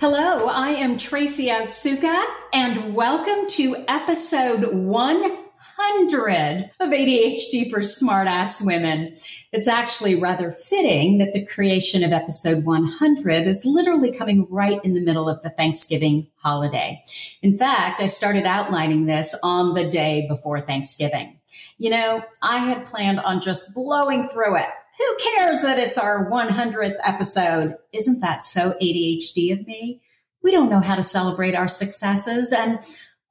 Hello, I am Tracy Otsuka, and welcome to episode 100 of ADHD for Smartass Women. It's actually rather fitting that the creation of episode 100 is literally coming right in the middle of the Thanksgiving holiday. In fact, I started outlining this on the day before Thanksgiving. You know, I had planned on just blowing through it who cares that it's our 100th episode? Isn't that so ADHD of me? We don't know how to celebrate our successes. And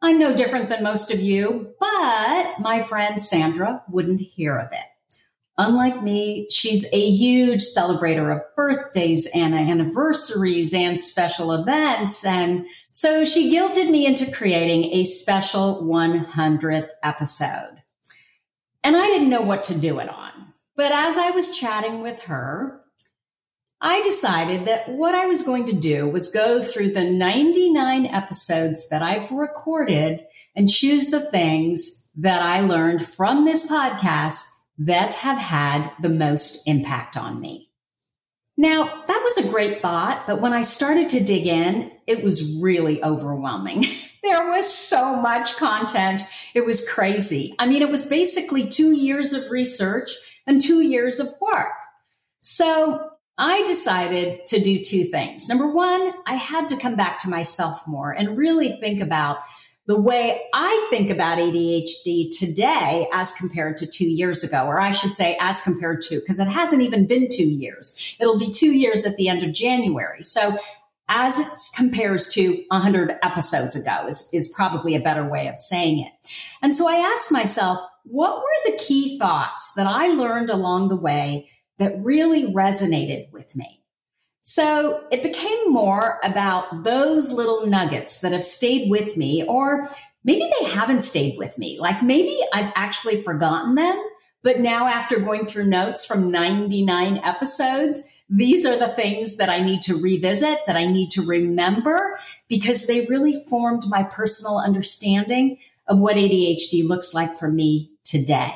I'm no different than most of you, but my friend Sandra wouldn't hear of it. Unlike me, she's a huge celebrator of birthdays and anniversaries and special events. And so she guilted me into creating a special 100th episode. And I didn't know what to do it on. But as I was chatting with her, I decided that what I was going to do was go through the 99 episodes that I've recorded and choose the things that I learned from this podcast that have had the most impact on me. Now, that was a great thought, but when I started to dig in, it was really overwhelming. there was so much content. It was crazy. I mean, it was basically two years of research and two years of work. So I decided to do two things. Number one, I had to come back to myself more and really think about the way I think about ADHD today as compared to two years ago, or I should say as compared to, because it hasn't even been two years. It'll be two years at the end of January. So as it compares to 100 episodes ago is, is probably a better way of saying it. And so I asked myself, what were the key thoughts that I learned along the way that really resonated with me? So it became more about those little nuggets that have stayed with me, or maybe they haven't stayed with me. Like maybe I've actually forgotten them, but now after going through notes from 99 episodes, these are the things that I need to revisit, that I need to remember because they really formed my personal understanding of what ADHD looks like for me today.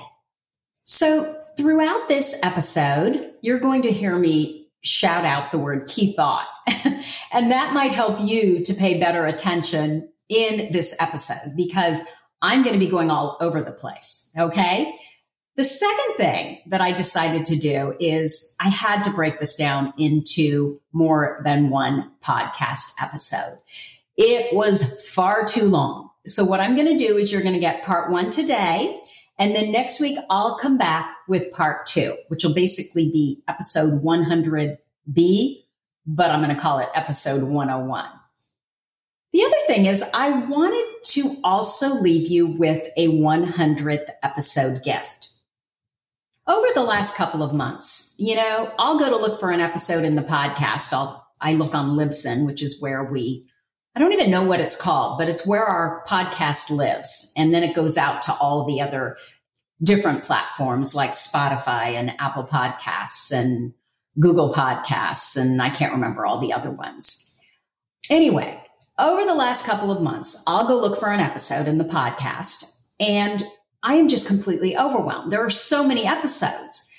So throughout this episode, you're going to hear me shout out the word key thought. and that might help you to pay better attention in this episode because I'm going to be going all over the place. Okay. The second thing that I decided to do is I had to break this down into more than one podcast episode. It was far too long. So what I'm going to do is you're going to get part one today. And then next week, I'll come back with part two, which will basically be episode 100B, but I'm going to call it episode 101. The other thing is I wanted to also leave you with a 100th episode gift. Over the last couple of months, you know, I'll go to look for an episode in the podcast. I'll, I look on Libsyn, which is where we I don't even know what it's called, but it's where our podcast lives. And then it goes out to all the other different platforms like Spotify and Apple Podcasts and Google Podcasts, and I can't remember all the other ones. Anyway, over the last couple of months, I'll go look for an episode in the podcast, and I am just completely overwhelmed. There are so many episodes.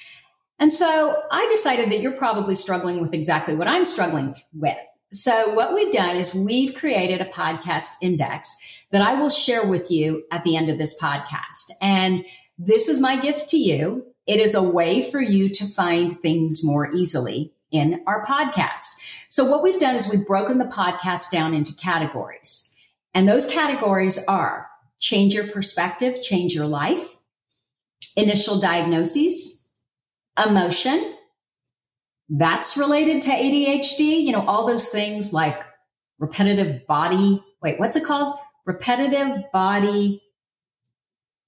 And so I decided that you're probably struggling with exactly what I'm struggling with. So what we've done is we've created a podcast index that I will share with you at the end of this podcast. And this is my gift to you. It is a way for you to find things more easily in our podcast. So what we've done is we've broken the podcast down into categories. And those categories are change your perspective, change your life, initial diagnoses, emotion, that's related to ADHD, you know, all those things like repetitive body, wait, what's it called? Repetitive body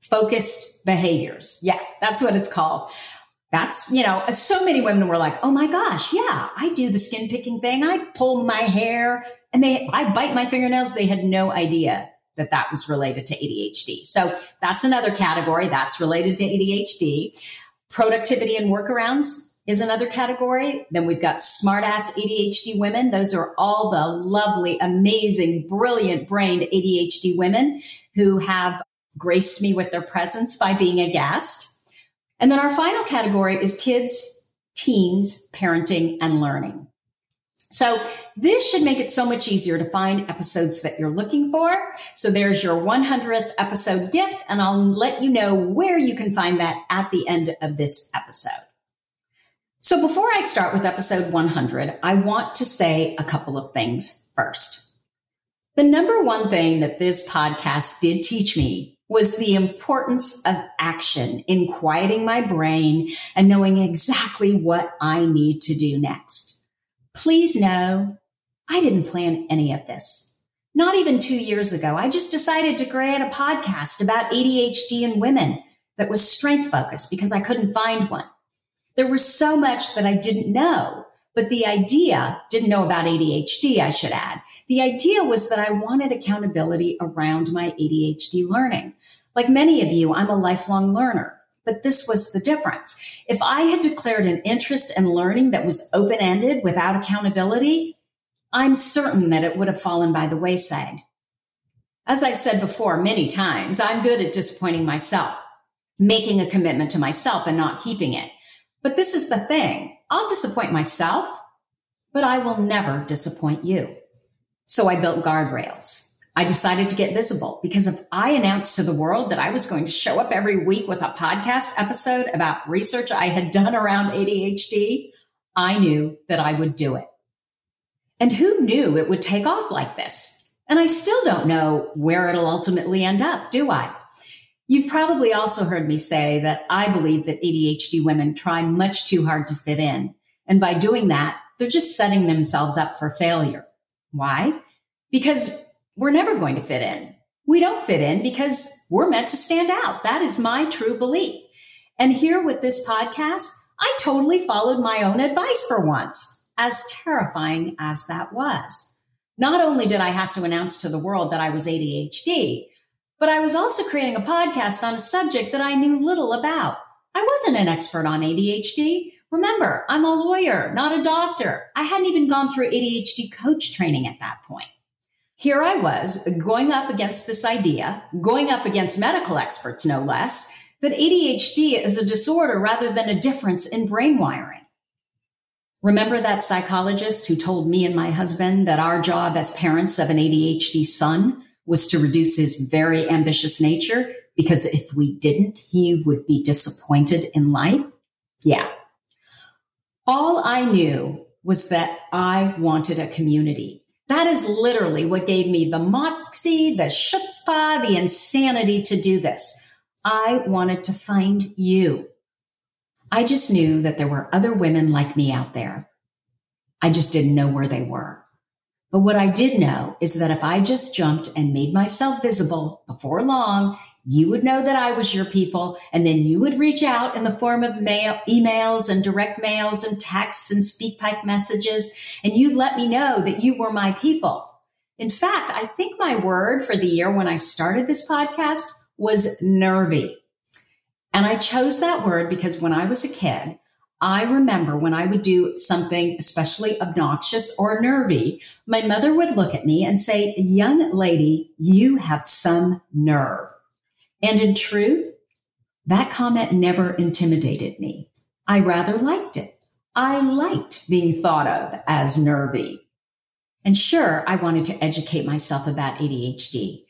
focused behaviors. Yeah, that's what it's called. That's, you know, so many women were like, oh my gosh, yeah, I do the skin picking thing. I pull my hair and they, I bite my fingernails. They had no idea that that was related to ADHD. So that's another category that's related to ADHD. Productivity and workarounds is another category. Then we've got smartass ADHD women. Those are all the lovely, amazing, brilliant brained ADHD women who have graced me with their presence by being a guest. And then our final category is kids, teens, parenting, and learning. So this should make it so much easier to find episodes that you're looking for. So there's your 100th episode gift, and I'll let you know where you can find that at the end of this episode. So before I start with episode 100, I want to say a couple of things first. The number one thing that this podcast did teach me was the importance of action in quieting my brain and knowing exactly what I need to do next. Please know I didn't plan any of this. Not even two years ago, I just decided to create a podcast about ADHD in women that was strength focused because I couldn't find one. There was so much that I didn't know, but the idea didn't know about ADHD, I should add. The idea was that I wanted accountability around my ADHD learning. Like many of you, I'm a lifelong learner, but this was the difference. If I had declared an interest in learning that was open ended without accountability, I'm certain that it would have fallen by the wayside. As I've said before many times, I'm good at disappointing myself, making a commitment to myself and not keeping it. But this is the thing. I'll disappoint myself, but I will never disappoint you. So I built guardrails. I decided to get visible because if I announced to the world that I was going to show up every week with a podcast episode about research I had done around ADHD, I knew that I would do it. And who knew it would take off like this? And I still don't know where it'll ultimately end up, do I? You've probably also heard me say that I believe that ADHD women try much too hard to fit in. And by doing that, they're just setting themselves up for failure. Why? Because we're never going to fit in. We don't fit in because we're meant to stand out. That is my true belief. And here with this podcast, I totally followed my own advice for once, as terrifying as that was. Not only did I have to announce to the world that I was ADHD, but I was also creating a podcast on a subject that I knew little about. I wasn't an expert on ADHD. Remember, I'm a lawyer, not a doctor. I hadn't even gone through ADHD coach training at that point. Here I was going up against this idea, going up against medical experts, no less, that ADHD is a disorder rather than a difference in brain wiring. Remember that psychologist who told me and my husband that our job as parents of an ADHD son was to reduce his very ambitious nature because if we didn't, he would be disappointed in life. Yeah. All I knew was that I wanted a community. That is literally what gave me the moxie, the chutzpah, the insanity to do this. I wanted to find you. I just knew that there were other women like me out there. I just didn't know where they were. But what I did know is that if I just jumped and made myself visible before long, you would know that I was your people. And then you would reach out in the form of mail, emails and direct mails and texts and SpeakPipe messages. And you'd let me know that you were my people. In fact, I think my word for the year when I started this podcast was nervy. And I chose that word because when I was a kid, I remember when I would do something especially obnoxious or nervy, my mother would look at me and say, young lady, you have some nerve. And in truth, that comment never intimidated me. I rather liked it. I liked being thought of as nervy. And sure, I wanted to educate myself about ADHD.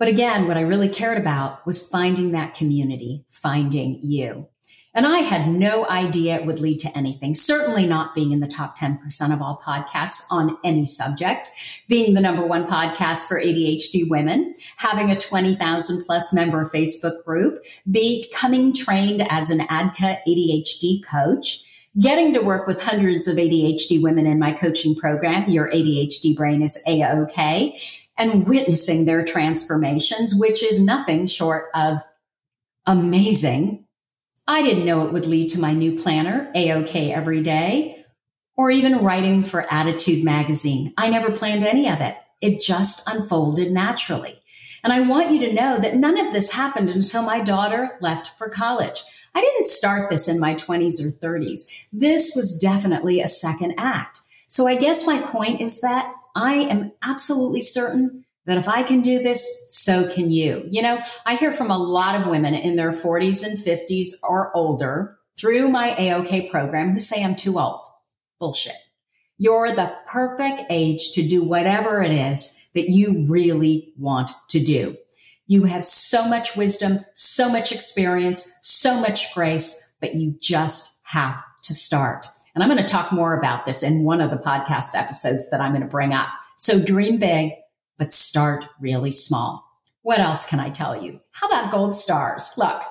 But again, what I really cared about was finding that community, finding you. And I had no idea it would lead to anything, certainly not being in the top 10% of all podcasts on any subject, being the number one podcast for ADHD women, having a 20,000 plus member Facebook group, becoming trained as an ADDCA ADHD coach, getting to work with hundreds of ADHD women in my coaching program, Your ADHD Brain is A-OK, and witnessing their transformations, which is nothing short of amazing. I didn't know it would lead to my new planner, A-OK Every Day, or even writing for ADDitude Magazine. I never planned any of it. It just unfolded naturally. And I want you to know that none of this happened until my daughter left for college. I didn't start this in my 20s or 30s. This was definitely a second act. So I guess my point is that I am absolutely certain that if I can do this, so can you. You know, I hear from a lot of women in their 40s and 50s or older through my AOK program who say I'm too old. Bullshit. You're the perfect age to do whatever it is that you really want to do. You have so much wisdom, so much experience, so much grace, but you just have to start. And I'm going to talk more about this in one of the podcast episodes that I'm going to bring up. So dream big, but start really small. What else can I tell you? How about gold stars? Look,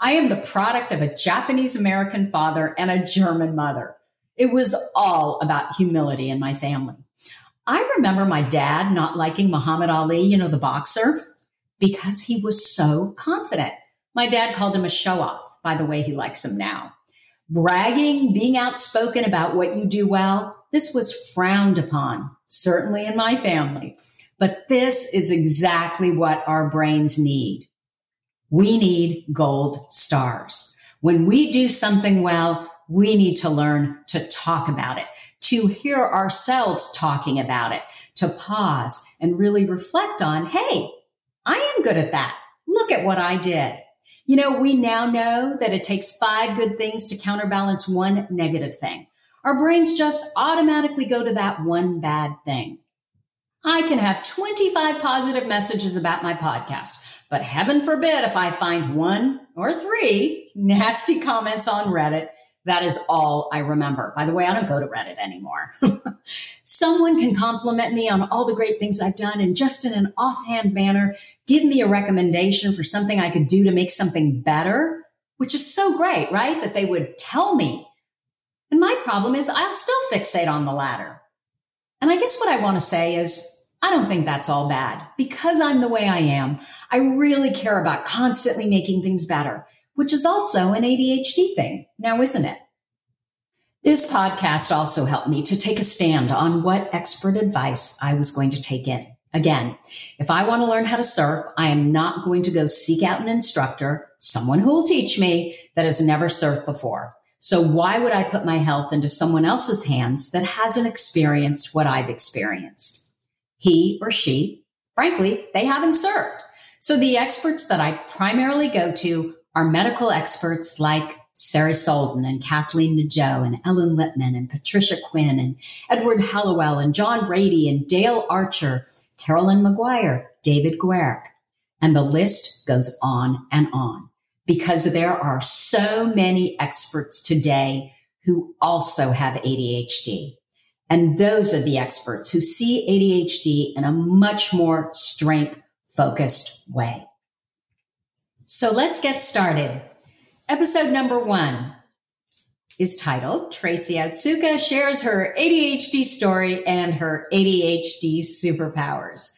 I am the product of a Japanese American father and a German mother. It was all about humility in my family. I remember my dad not liking Muhammad Ali, you know, the boxer, because he was so confident. My dad called him a show off. By the way, he likes him now bragging, being outspoken about what you do well, this was frowned upon, certainly in my family. But this is exactly what our brains need. We need gold stars. When we do something well, we need to learn to talk about it, to hear ourselves talking about it, to pause and really reflect on, Hey, I am good at that. Look at what I did. You know, we now know that it takes five good things to counterbalance one negative thing. Our brains just automatically go to that one bad thing. I can have 25 positive messages about my podcast, but heaven forbid if I find one or three nasty comments on Reddit that is all I remember. By the way, I don't go to Reddit anymore. Someone can compliment me on all the great things I've done and just in an offhand manner, give me a recommendation for something I could do to make something better, which is so great, right? That they would tell me. And my problem is I'll still fixate on the latter. And I guess what I want to say is I don't think that's all bad because I'm the way I am. I really care about constantly making things better which is also an ADHD thing now, isn't it? This podcast also helped me to take a stand on what expert advice I was going to take in. Again, if I want to learn how to surf, I am not going to go seek out an instructor, someone who will teach me that has never surfed before. So why would I put my health into someone else's hands that hasn't experienced what I've experienced? He or she, frankly, they haven't served. So the experts that I primarily go to are medical experts like Sarah Solden and Kathleen Nadeau and Ellen Littman and Patricia Quinn and Edward Hallowell and John Brady and Dale Archer, Carolyn Maguire, David Giwerc. And the list goes on and on because there are so many experts today who also have ADHD. And those are the experts who see ADHD in a much more strength focused way. So let's get started. Episode number one is titled Tracy Otsuka shares her ADHD story and her ADHD superpowers.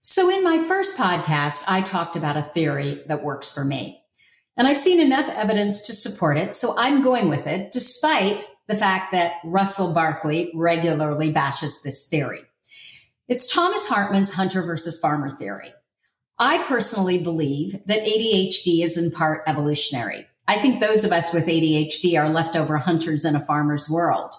So in my first podcast, I talked about a theory that works for me. And I've seen enough evidence to support it, so I'm going with it, despite the fact that Russell Barkley regularly bashes this theory. It's Thomas Hartmann's hunter versus farmer theory. I personally believe that ADHD is in part evolutionary. I think those of us with ADHD are leftover hunters in a farmer's world.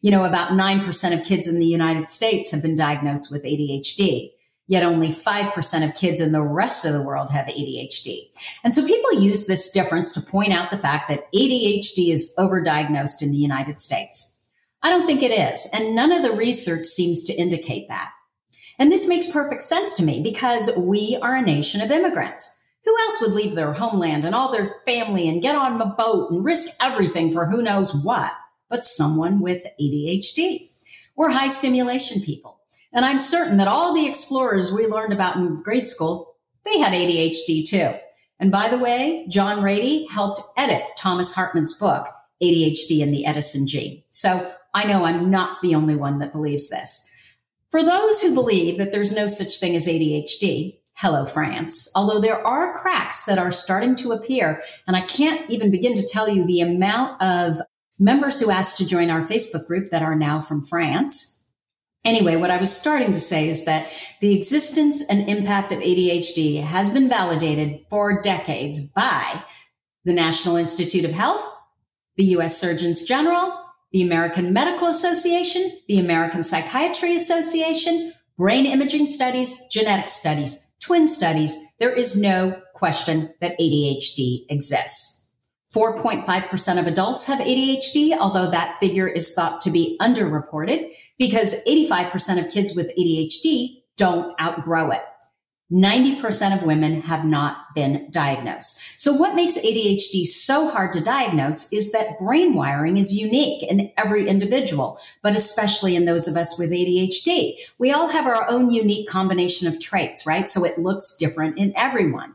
You know, about 9% of kids in the United States have been diagnosed with ADHD. Yet only 5% of kids in the rest of the world have ADHD. And so people use this difference to point out the fact that ADHD is overdiagnosed in the United States. I don't think it is. And none of the research seems to indicate that. And this makes perfect sense to me because we are a nation of immigrants. Who else would leave their homeland and all their family and get on a boat and risk everything for who knows what but someone with ADHD? We're high stimulation people. And I'm certain that all the explorers we learned about in grade school, they had ADHD too. And by the way, John Ratey helped edit Thomas Hartmann's book, ADHD and the Edison Gene. So I know I'm not the only one that believes this. For those who believe that there's no such thing as ADHD, hello, France. Although there are cracks that are starting to appear, and I can't even begin to tell you the amount of members who asked to join our Facebook group that are now from France. Anyway, what I was starting to say is that the existence and impact of ADHD has been validated for decades by the National Institute of Health, the U.S. Surgeons General, the American Medical Association, the American Psychiatry Association, brain imaging studies, genetic studies, twin studies. There is no question that ADHD exists. 4.5% of adults have ADHD, although that figure is thought to be underreported because 85% of kids with ADHD don't outgrow it. 90% of women have not been diagnosed. So what makes ADHD so hard to diagnose is that brain wiring is unique in every individual, but especially in those of us with ADHD. We all have our own unique combination of traits, right? So it looks different in everyone.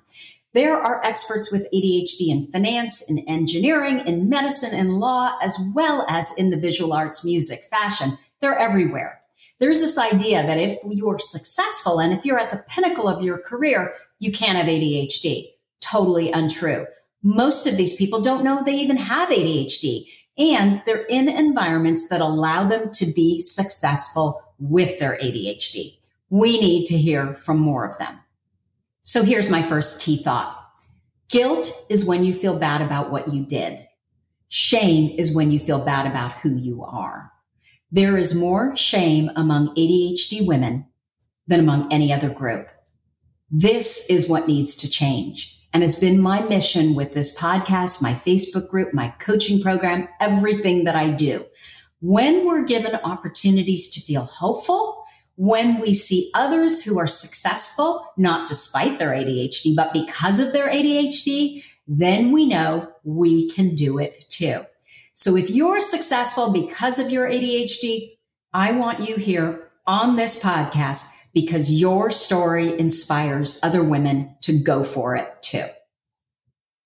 There are experts with ADHD in finance, in engineering, in medicine, in law, as well as in the visual arts, music, fashion. They're everywhere. There's this idea that if you're successful and if you're at the pinnacle of your career, you can't have ADHD. Totally untrue. Most of these people don't know they even have ADHD and they're in environments that allow them to be successful with their ADHD. We need to hear from more of them. So here's my first key thought. Guilt is when you feel bad about what you did. Shame is when you feel bad about who you are. There is more shame among ADHD women than among any other group. This is what needs to change and has been my mission with this podcast, my Facebook group, my coaching program, everything that I do. When we're given opportunities to feel hopeful, when we see others who are successful, not despite their ADHD, but because of their ADHD, then we know we can do it too. So if you're successful because of your ADHD, I want you here on this podcast because your story inspires other women to go for it too.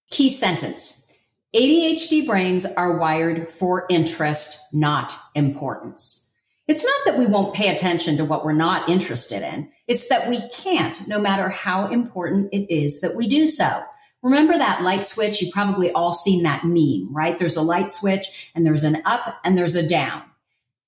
Key sentence. ADHD brains are wired for interest, not importance. It's not that we won't pay attention to what we're not interested in. It's that we can't, no matter how important it is that we do so. Remember that light switch? You've probably all seen that meme, right? There's a light switch and there's an up and there's a down.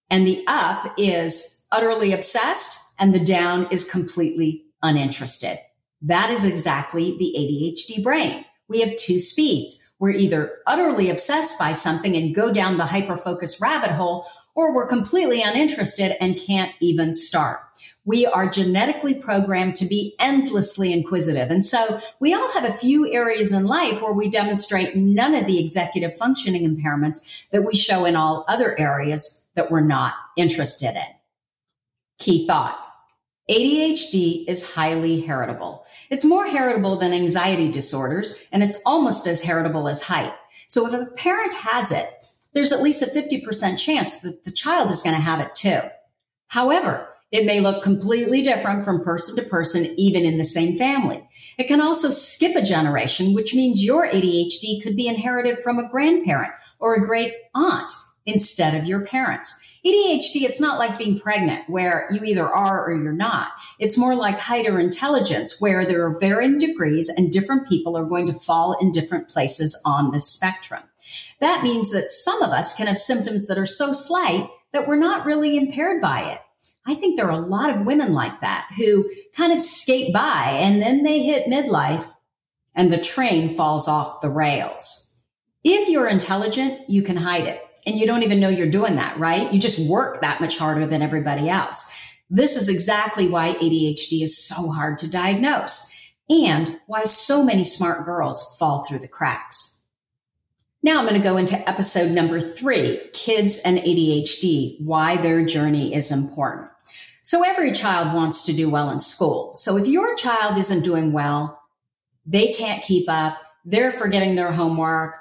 And the up is utterly obsessed and the down is completely uninterested. That is exactly the ADHD brain. We have two speeds. We're either utterly obsessed by something and go down the hyperfocus rabbit hole, or we're completely uninterested and can't even start. We are genetically programmed to be endlessly inquisitive. And so we all have a few areas in life where we demonstrate none of the executive functioning impairments that we show in all other areas that we're not interested in. Key thought. ADHD is highly heritable. It's more heritable than anxiety disorders, and it's almost as heritable as height. So if a parent has it, there's at least a 50% chance that the child is going to have it too. However, it may look completely different from person to person, even in the same family. It can also skip a generation, which means your ADHD could be inherited from a grandparent or a great aunt instead of your parents. ADHD, it's not like being pregnant where you either are or you're not. It's more like height or intelligence where there are varying degrees and different people are going to fall in different places on the spectrum. That means that some of us can have symptoms that are so slight that we're not really impaired by it. I think there are a lot of women like that who kind of skate by and then they hit midlife and the train falls off the rails. If you're intelligent, you can hide it and you don't even know you're doing that, right? You just work that much harder than everybody else. This is exactly why ADHD is so hard to diagnose and why so many smart girls fall through the cracks. Now I'm going to go into episode number three, kids and ADHD, why their journey is important. So every child wants to do well in school. So if your child isn't doing well, they can't keep up, they're forgetting their homework,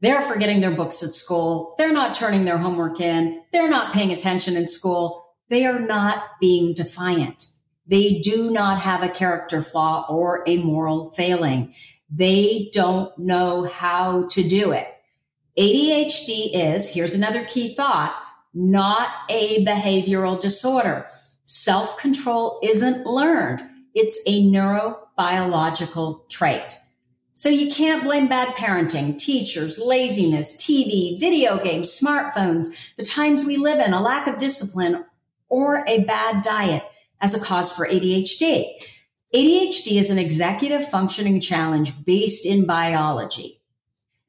they're forgetting their books at school, they're not turning their homework in, they're not paying attention in school, they are not being defiant. They do not have a character flaw or a moral failing. They don't know how to do it. ADHD is, here's another key thought, not a behavioral disorder. Self control isn't learned. It's a neurobiological trait. So you can't blame bad parenting, teachers, laziness, TV, video games, smartphones, the times we live in, a lack of discipline, or a bad diet as a cause for ADHD. ADHD is an executive functioning challenge based in biology.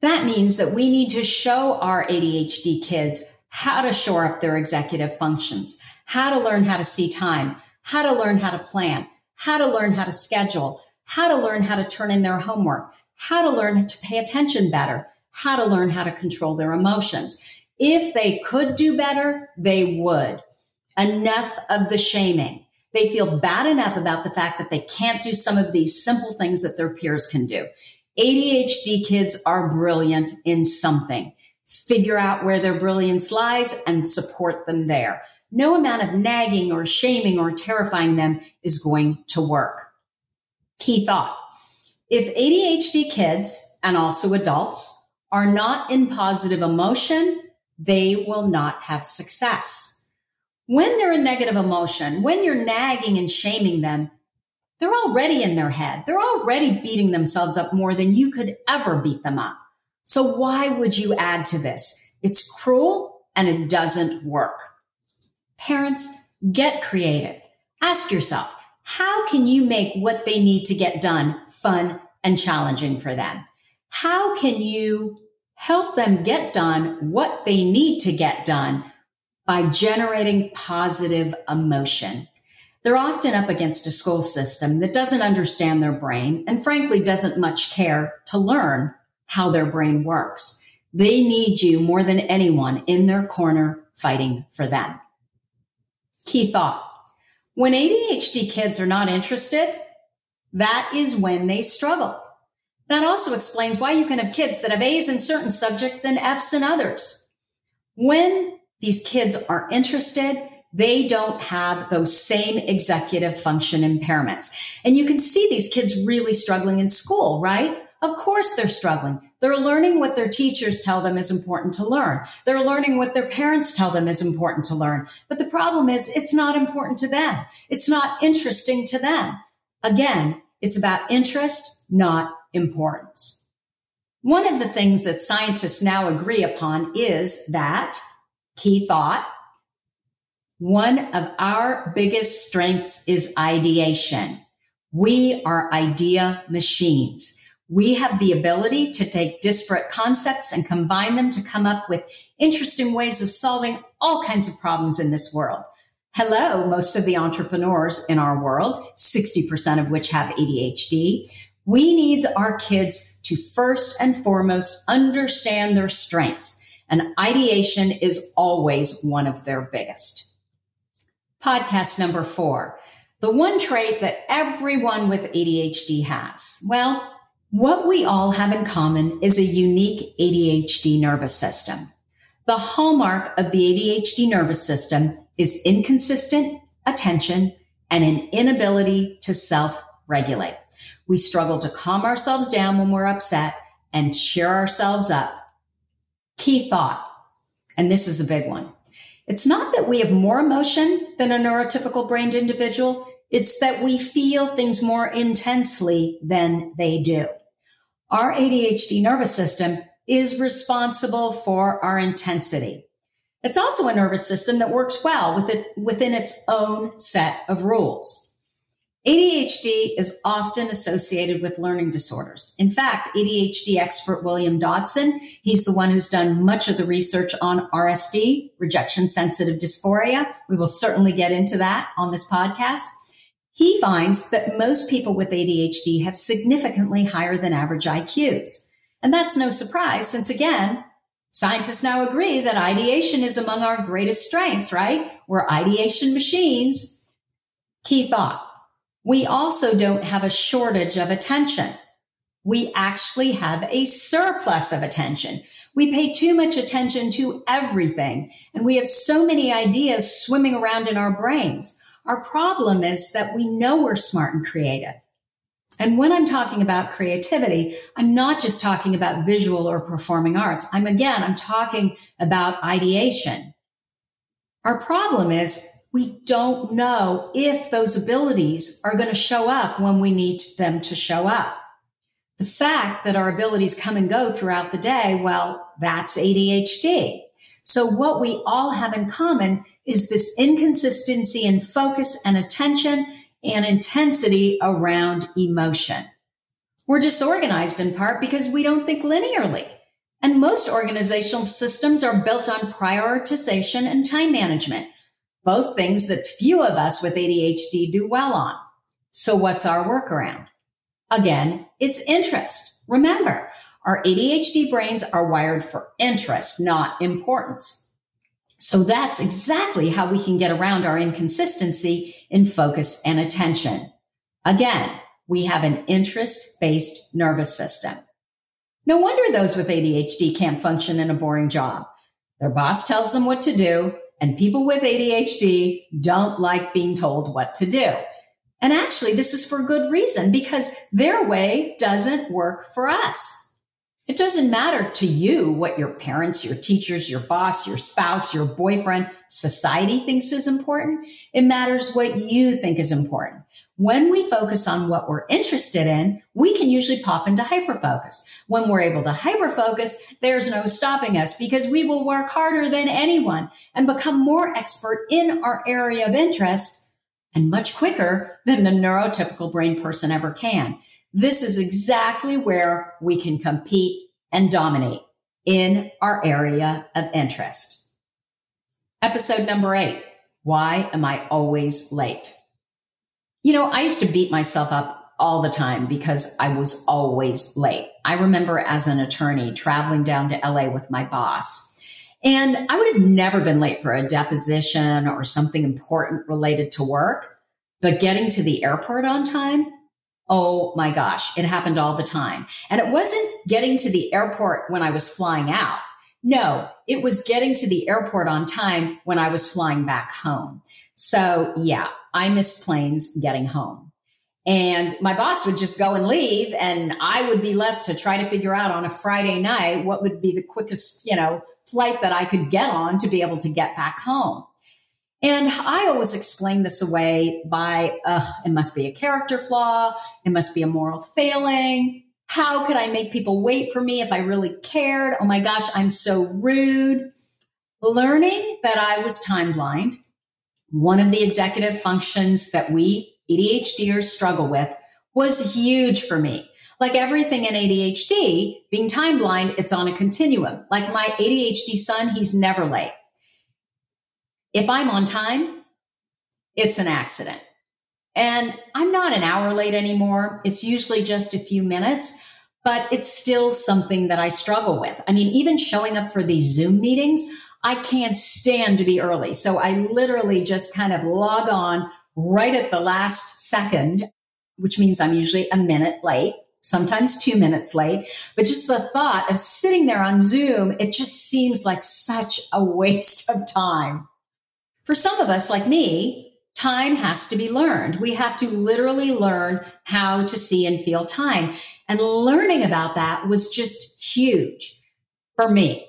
That means that we need to show our ADHD kids how to shore up their executive functions, how to learn how to see time, how to learn how to plan, how to learn how to schedule, how to learn how to turn in their homework, how to learn to pay attention better, how to learn how to control their emotions. If they could do better, they would. Enough of the shaming. They feel bad enough about the fact that they can't do some of these simple things that their peers can do. ADHD kids are brilliant in something. Figure out where their brilliance lies and support them there. No amount of nagging or shaming or terrifying them is going to work. Key thought. If ADHD kids and also adults are not in positive emotion, they will not have success. When they're in negative emotion, when you're nagging and shaming them, they're already in their head. They're already beating themselves up more than you could ever beat them up. So why would you add to this? It's cruel and it doesn't work. Parents, get creative. Ask yourself, how can you make what they need to get done fun and challenging for them? How can you help them get done what they need to get done by generating positive emotion. They're often up against a school system that doesn't understand their brain and frankly doesn't much care to learn how their brain works. They need you more than anyone in their corner fighting for them. Key thought. When ADHD kids are not interested, that is when they struggle. That also explains why you can have kids that have A's in certain subjects and F's in others. When these kids are interested, they don't have those same executive function impairments. And you can see these kids really struggling in school, right? Of course they're struggling. They're learning what their teachers tell them is important to learn. They're learning what their parents tell them is important to learn. But the problem is it's not important to them. It's not interesting to them. Again, it's about interest, not importance. One of the things that scientists now agree upon is that Key thought. One of our biggest strengths is ideation. We are idea machines. We have the ability to take disparate concepts and combine them to come up with interesting ways of solving all kinds of problems in this world. Hello, most of the entrepreneurs in our world, 60% of which have ADHD. We need our kids to first and foremost understand their strengths and ideation is always one of their biggest. Podcast number four, the one trait that everyone with ADHD has. Well, what we all have in common is a unique ADHD nervous system. The hallmark of the ADHD nervous system is inconsistent attention and an inability to self regulate. We struggle to calm ourselves down when we're upset and cheer ourselves up Key thought, and this is a big one. It's not that we have more emotion than a neurotypical brained individual. It's that we feel things more intensely than they do. Our ADHD nervous system is responsible for our intensity. It's also a nervous system that works well with it, within its own set of rules. ADHD is often associated with learning disorders. In fact, ADHD expert William Dodson, he's the one who's done much of the research on RSD, rejection sensitive dysphoria. We will certainly get into that on this podcast. He finds that most people with ADHD have significantly higher than average IQs. And that's no surprise since again, scientists now agree that ideation is among our greatest strengths, right? We're ideation machines. Key thought we also don't have a shortage of attention. We actually have a surplus of attention. We pay too much attention to everything, and we have so many ideas swimming around in our brains. Our problem is that we know we're smart and creative. And when I'm talking about creativity, I'm not just talking about visual or performing arts. I'm again, I'm talking about ideation. Our problem is we don't know if those abilities are going to show up when we need them to show up. The fact that our abilities come and go throughout the day, well, that's ADHD. So what we all have in common is this inconsistency in focus and attention and intensity around emotion. We're disorganized in part because we don't think linearly. And most organizational systems are built on prioritization and time management both things that few of us with ADHD do well on. So what's our workaround? Again, it's interest. Remember, our ADHD brains are wired for interest, not importance. So that's exactly how we can get around our inconsistency in focus and attention. Again, we have an interest based nervous system. No wonder those with ADHD can't function in a boring job. Their boss tells them what to do and people with ADHD don't like being told what to do. And actually, this is for good reason because their way doesn't work for us. It doesn't matter to you what your parents, your teachers, your boss, your spouse, your boyfriend, society thinks is important. It matters what you think is important. When we focus on what we're interested in, we can usually pop into hyperfocus. When we're able to hyperfocus, there's no stopping us because we will work harder than anyone and become more expert in our area of interest and much quicker than the neurotypical brain person ever can. This is exactly where we can compete and dominate in our area of interest. Episode number eight. Why am I always late? You know, I used to beat myself up all the time because I was always late. I remember as an attorney traveling down to LA with my boss. And I would have never been late for a deposition or something important related to work. But getting to the airport on time, oh my gosh, it happened all the time. And it wasn't getting to the airport when I was flying out. No, it was getting to the airport on time when I was flying back home. So yeah, I miss planes getting home. And my boss would just go and leave and I would be left to try to figure out on a Friday night what would be the quickest, you know, flight that I could get on to be able to get back home. And I always explain this away by, ugh, it must be a character flaw. It must be a moral failing. How could I make people wait for me if I really cared? Oh my gosh, I'm so rude. Learning that I was time blind one of the executive functions that we ADHDers struggle with was huge for me. Like everything in ADHD, being time blind, it's on a continuum. Like my ADHD son, he's never late. If I'm on time, it's an accident. And I'm not an hour late anymore. It's usually just a few minutes, but it's still something that I struggle with. I mean, even showing up for these Zoom meetings, I can't stand to be early. So I literally just kind of log on right at the last second, which means I'm usually a minute late, sometimes two minutes late. But just the thought of sitting there on Zoom, it just seems like such a waste of time. For some of us, like me, time has to be learned. We have to literally learn how to see and feel time. And learning about that was just huge for me.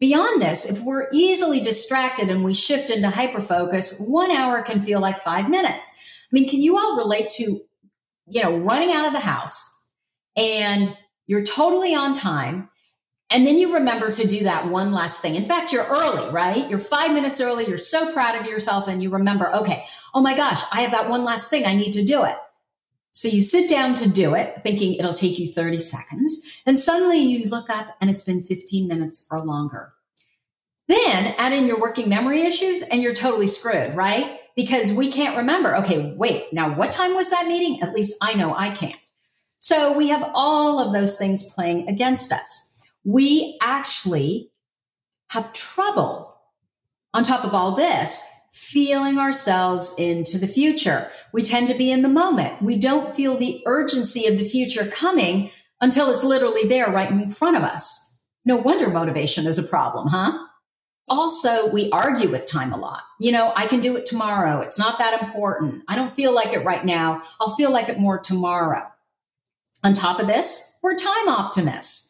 Beyond this, if we're easily distracted and we shift into hyperfocus, one hour can feel like five minutes. I mean, can you all relate to, you know, running out of the house and you're totally on time and then you remember to do that one last thing. In fact, you're early, right? You're five minutes early. You're so proud of yourself and you remember, okay, oh my gosh, I have that one last thing. I need to do it. So you sit down to do it, thinking it'll take you 30 seconds. And suddenly you look up and it's been 15 minutes or longer. Then add in your working memory issues and you're totally screwed, right? Because we can't remember. Okay, wait, now what time was that meeting? At least I know I can't. So we have all of those things playing against us. We actually have trouble on top of all this feeling ourselves into the future. We tend to be in the moment. We don't feel the urgency of the future coming until it's literally there right in front of us. No wonder motivation is a problem, huh? Also, we argue with time a lot. You know, I can do it tomorrow. It's not that important. I don't feel like it right now. I'll feel like it more tomorrow. On top of this, we're time optimists.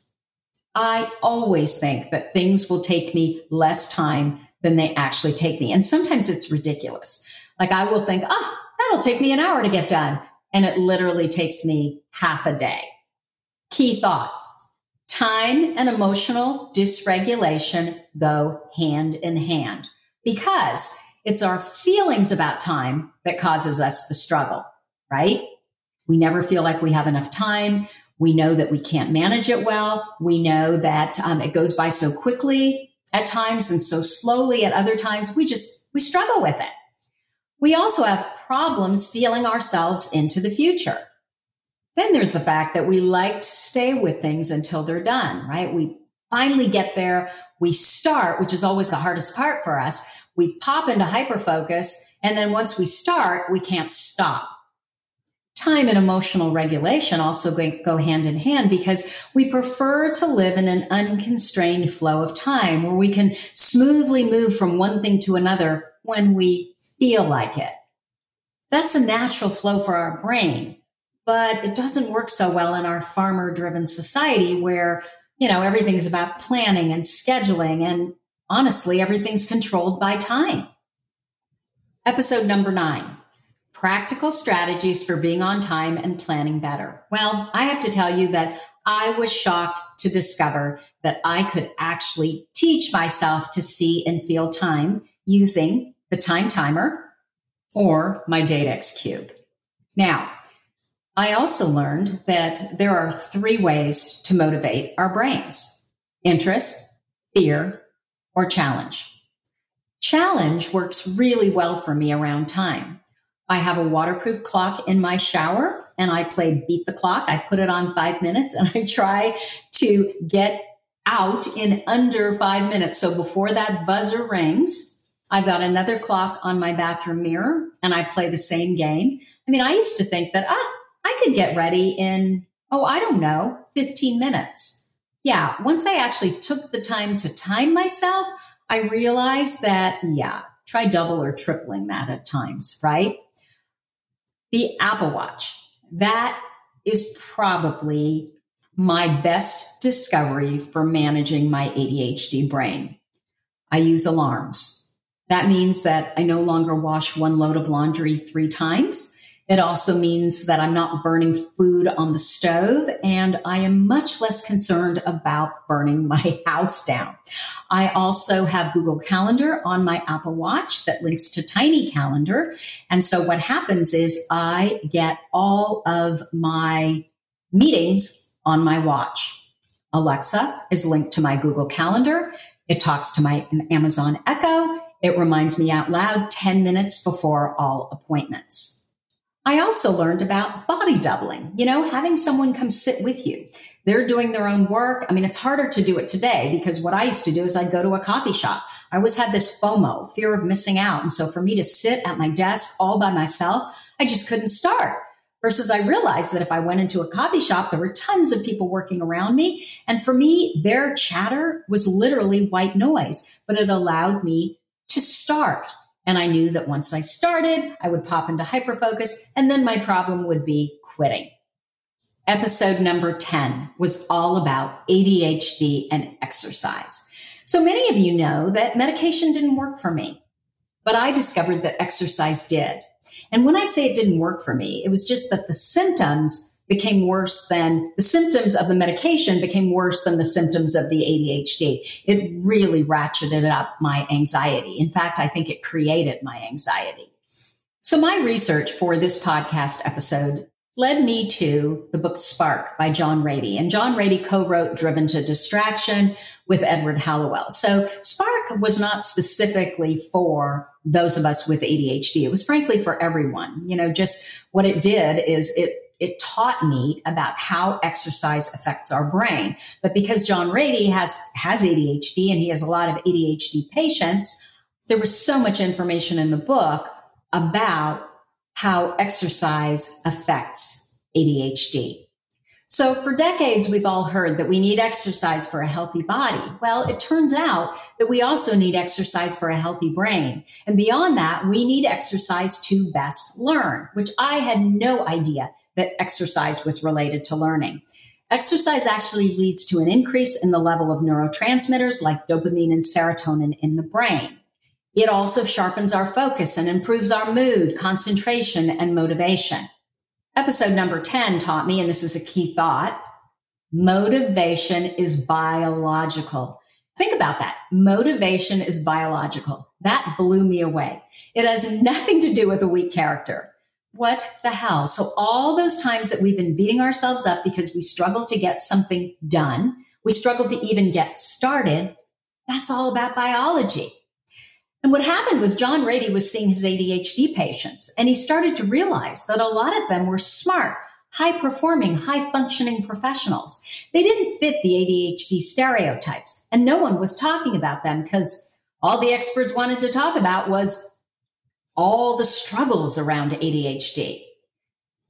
I always think that things will take me less time than they actually take me. And sometimes it's ridiculous. Like I will think, oh, that'll take me an hour to get done. And it literally takes me half a day. Key thought. Time and emotional dysregulation go hand in hand because it's our feelings about time that causes us the struggle, right? We never feel like we have enough time. We know that we can't manage it well. We know that um, it goes by so quickly at times and so slowly at other times. We just, we struggle with it. We also have problems feeling ourselves into the future. Then there's the fact that we like to stay with things until they're done, right? We finally get there. We start, which is always the hardest part for us. We pop into hyperfocus. And then once we start, we can't stop time and emotional regulation also go hand in hand because we prefer to live in an unconstrained flow of time where we can smoothly move from one thing to another when we feel like it. That's a natural flow for our brain, but it doesn't work so well in our farmer driven society where, you know, everything's about planning and scheduling and honestly, everything's controlled by time. Episode number nine practical strategies for being on time and planning better. Well, I have to tell you that I was shocked to discover that I could actually teach myself to see and feel time using the time timer or my Datexx cube. Now, I also learned that there are three ways to motivate our brains interest, fear, or challenge. Challenge works really well for me around time. I have a waterproof clock in my shower and I play beat the clock. I put it on five minutes and I try to get out in under five minutes. So before that buzzer rings, I've got another clock on my bathroom mirror and I play the same game. I mean, I used to think that, ah, I could get ready in, oh, I don't know, 15 minutes. Yeah. Once I actually took the time to time myself, I realized that, yeah, try double or tripling that at times, right? The Apple Watch. That is probably my best discovery for managing my ADHD brain. I use alarms. That means that I no longer wash one load of laundry three times. It also means that I'm not burning food on the stove and I am much less concerned about burning my house down. I also have Google Calendar on my Apple Watch that links to Tiny Calendar. And so what happens is I get all of my meetings on my watch. Alexa is linked to my Google Calendar. It talks to my Amazon Echo. It reminds me out loud 10 minutes before all appointments. I also learned about body doubling, you know, having someone come sit with you. They're doing their own work. I mean, it's harder to do it today because what I used to do is I'd go to a coffee shop. I always had this FOMO, fear of missing out. And so for me to sit at my desk all by myself, I just couldn't start. Versus I realized that if I went into a coffee shop, there were tons of people working around me. And for me, their chatter was literally white noise, but it allowed me to start and I knew that once I started, I would pop into hyperfocus and then my problem would be quitting. Episode number 10 was all about ADHD and exercise. So many of you know that medication didn't work for me, but I discovered that exercise did. And when I say it didn't work for me, it was just that the symptoms became worse than the symptoms of the medication became worse than the symptoms of the ADHD. It really ratcheted up my anxiety. In fact, I think it created my anxiety. So my research for this podcast episode led me to the book Spark by John Ratey. And John Ratey co-wrote Driven to Distraction with Edward Hallowell. So Spark was not specifically for those of us with ADHD. It was frankly for everyone. You know, just what it did is it it taught me about how exercise affects our brain. But because John Ratey has has ADHD and he has a lot of ADHD patients, there was so much information in the book about how exercise affects ADHD. So for decades, we've all heard that we need exercise for a healthy body. Well, it turns out that we also need exercise for a healthy brain. And beyond that, we need exercise to best learn, which I had no idea that exercise was related to learning. Exercise actually leads to an increase in the level of neurotransmitters like dopamine and serotonin in the brain. It also sharpens our focus and improves our mood, concentration, and motivation. Episode number 10 taught me, and this is a key thought, motivation is biological. Think about that. Motivation is biological. That blew me away. It has nothing to do with a weak character. What the hell? So all those times that we've been beating ourselves up because we struggle to get something done, we struggle to even get started, that's all about biology. And what happened was John Ratey was seeing his ADHD patients and he started to realize that a lot of them were smart, high performing, high functioning professionals. They didn't fit the ADHD stereotypes and no one was talking about them because all the experts wanted to talk about was all the struggles around ADHD.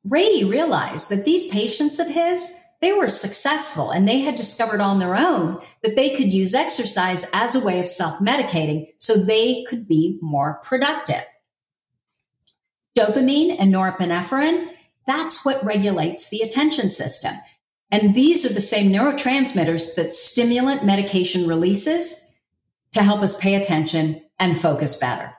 Ratey realized that these patients of his they were successful and they had discovered on their own that they could use exercise as a way of self medicating so they could be more productive. Dopamine and norepinephrine, that's what regulates the attention system. And these are the same neurotransmitters that stimulant medication releases to help us pay attention and focus better.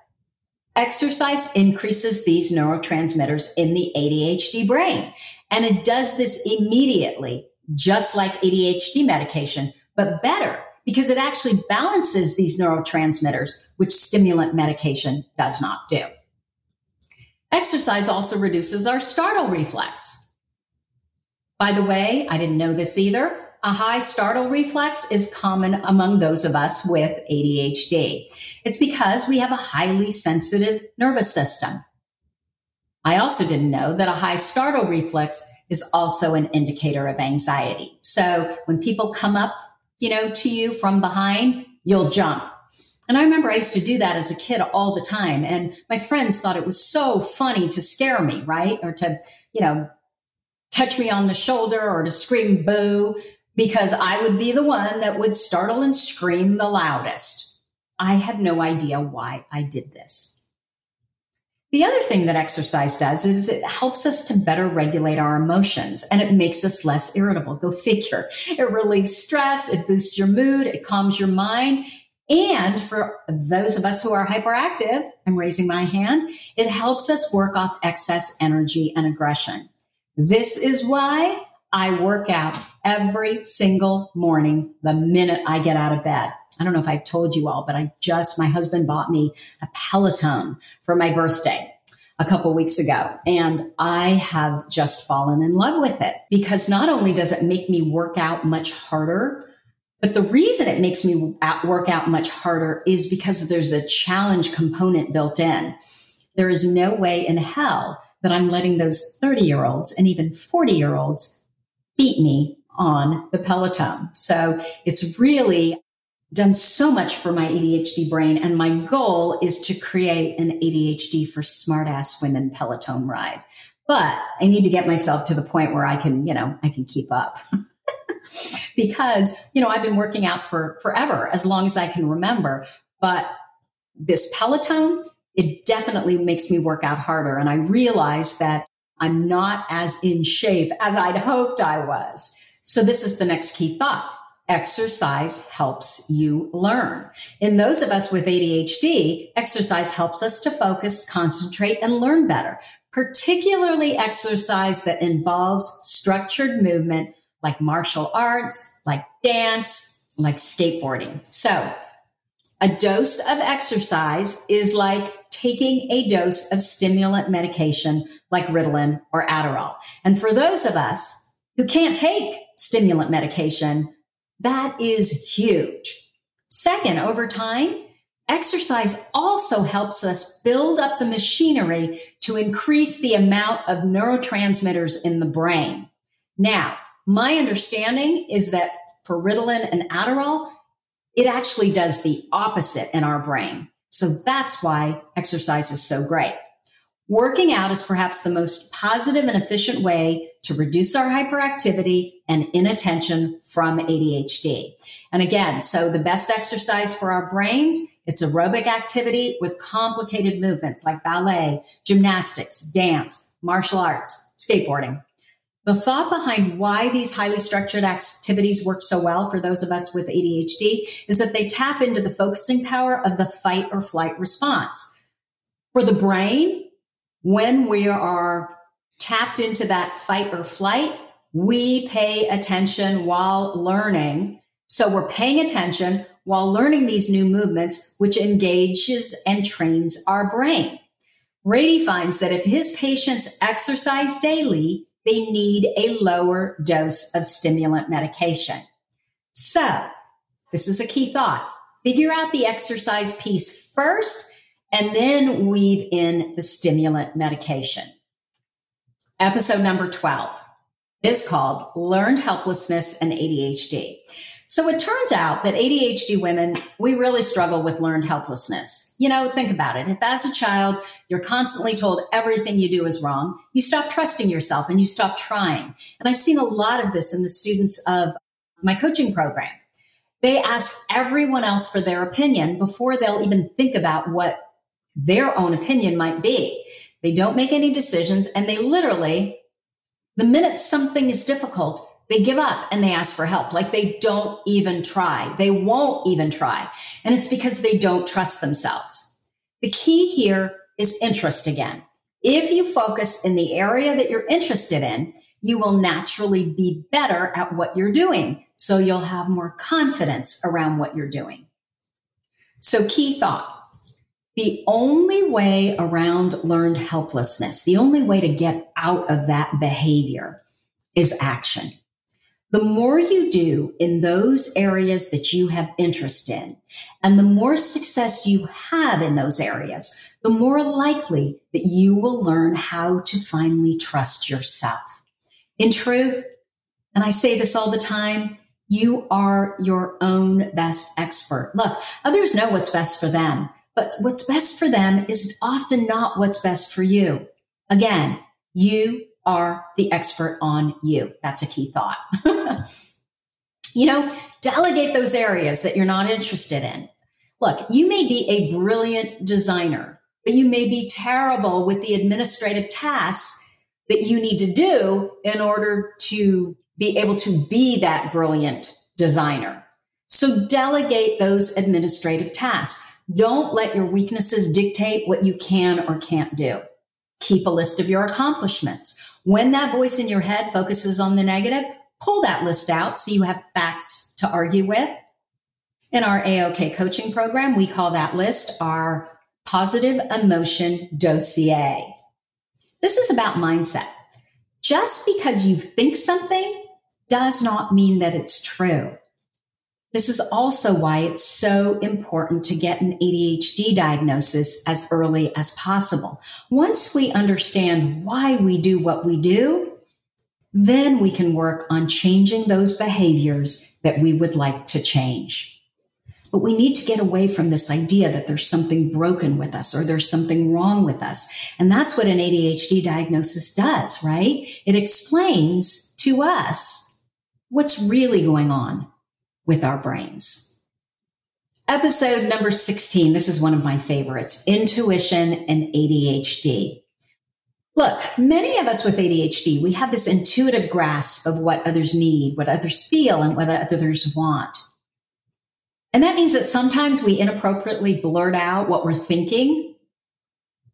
Exercise increases these neurotransmitters in the ADHD brain. And it does this immediately, just like ADHD medication, but better because it actually balances these neurotransmitters, which stimulant medication does not do. Exercise also reduces our startle reflex. By the way, I didn't know this either. A high startle reflex is common among those of us with ADHD. It's because we have a highly sensitive nervous system. I also didn't know that a high startle reflex is also an indicator of anxiety. So when people come up, you know, to you from behind, you'll jump. And I remember I used to do that as a kid all the time. And my friends thought it was so funny to scare me, right? Or to, you know, touch me on the shoulder or to scream boo because I would be the one that would startle and scream the loudest. I had no idea why I did this. The other thing that exercise does is it helps us to better regulate our emotions and it makes us less irritable. Go figure. It relieves stress. It boosts your mood. It calms your mind. And for those of us who are hyperactive, I'm raising my hand, it helps us work off excess energy and aggression. This is why I work out every single morning the minute I get out of bed. I don't know if I've told you all, but I just, my husband bought me a Peloton for my birthday a couple weeks ago. And I have just fallen in love with it because not only does it make me work out much harder, but the reason it makes me work out much harder is because there's a challenge component built in. There is no way in hell that I'm letting those 30 year olds and even 40 year olds beat me on the Peloton. So it's really done so much for my ADHD brain. And my goal is to create an ADHD for smartass women Peloton ride. But I need to get myself to the point where I can, you know, I can keep up. because, you know, I've been working out for forever, as long as I can remember. But this Peloton, it definitely makes me work out harder. And I realize that I'm not as in shape as I'd hoped I was. So this is the next key thought exercise helps you learn. In those of us with ADHD, exercise helps us to focus, concentrate, and learn better, particularly exercise that involves structured movement like martial arts, like dance, like skateboarding. So a dose of exercise is like taking a dose of stimulant medication like Ritalin or Adderall. And for those of us who can't take stimulant medication, that is huge. Second, over time, exercise also helps us build up the machinery to increase the amount of neurotransmitters in the brain. Now, my understanding is that for Ritalin and Adderall, it actually does the opposite in our brain. So that's why exercise is so great. Working out is perhaps the most positive and efficient way to reduce our hyperactivity and inattention from ADHD. And again, so the best exercise for our brains, it's aerobic activity with complicated movements like ballet, gymnastics, dance, martial arts, skateboarding. The thought behind why these highly structured activities work so well for those of us with ADHD is that they tap into the focusing power of the fight or flight response. For the brain, when we are tapped into that fight or flight, we pay attention while learning. So we're paying attention while learning these new movements, which engages and trains our brain. Ratey finds that if his patients exercise daily, they need a lower dose of stimulant medication. So this is a key thought. Figure out the exercise piece first and then weave in the stimulant medication. Episode number 12 is called Learned Helplessness and ADHD. So it turns out that ADHD women, we really struggle with learned helplessness. You know, think about it. If as a child, you're constantly told everything you do is wrong, you stop trusting yourself and you stop trying. And I've seen a lot of this in the students of my coaching program. They ask everyone else for their opinion before they'll even think about what their own opinion might be. They don't make any decisions and they literally, the minute something is difficult, they give up and they ask for help. Like they don't even try. They won't even try. And it's because they don't trust themselves. The key here is interest again. If you focus in the area that you're interested in, you will naturally be better at what you're doing. So you'll have more confidence around what you're doing. So key thought the only way around learned helplessness, the only way to get out of that behavior is action. The more you do in those areas that you have interest in, and the more success you have in those areas, the more likely that you will learn how to finally trust yourself. In truth, and I say this all the time, you are your own best expert. Look, others know what's best for them. But what's best for them is often not what's best for you. Again, you are the expert on you. That's a key thought. you know, delegate those areas that you're not interested in. Look, you may be a brilliant designer, but you may be terrible with the administrative tasks that you need to do in order to be able to be that brilliant designer. So delegate those administrative tasks. Don't let your weaknesses dictate what you can or can't do. Keep a list of your accomplishments. When that voice in your head focuses on the negative, pull that list out so you have facts to argue with. In our AOK coaching program, we call that list our positive emotion dossier. This is about mindset. Just because you think something does not mean that it's true. This is also why it's so important to get an ADHD diagnosis as early as possible. Once we understand why we do what we do, then we can work on changing those behaviors that we would like to change. But we need to get away from this idea that there's something broken with us or there's something wrong with us. And that's what an ADHD diagnosis does, right? It explains to us what's really going on with our brains. Episode number 16. This is one of my favorites intuition and ADHD. Look, many of us with ADHD, we have this intuitive grasp of what others need, what others feel, and what others want. And that means that sometimes we inappropriately blurt out what we're thinking.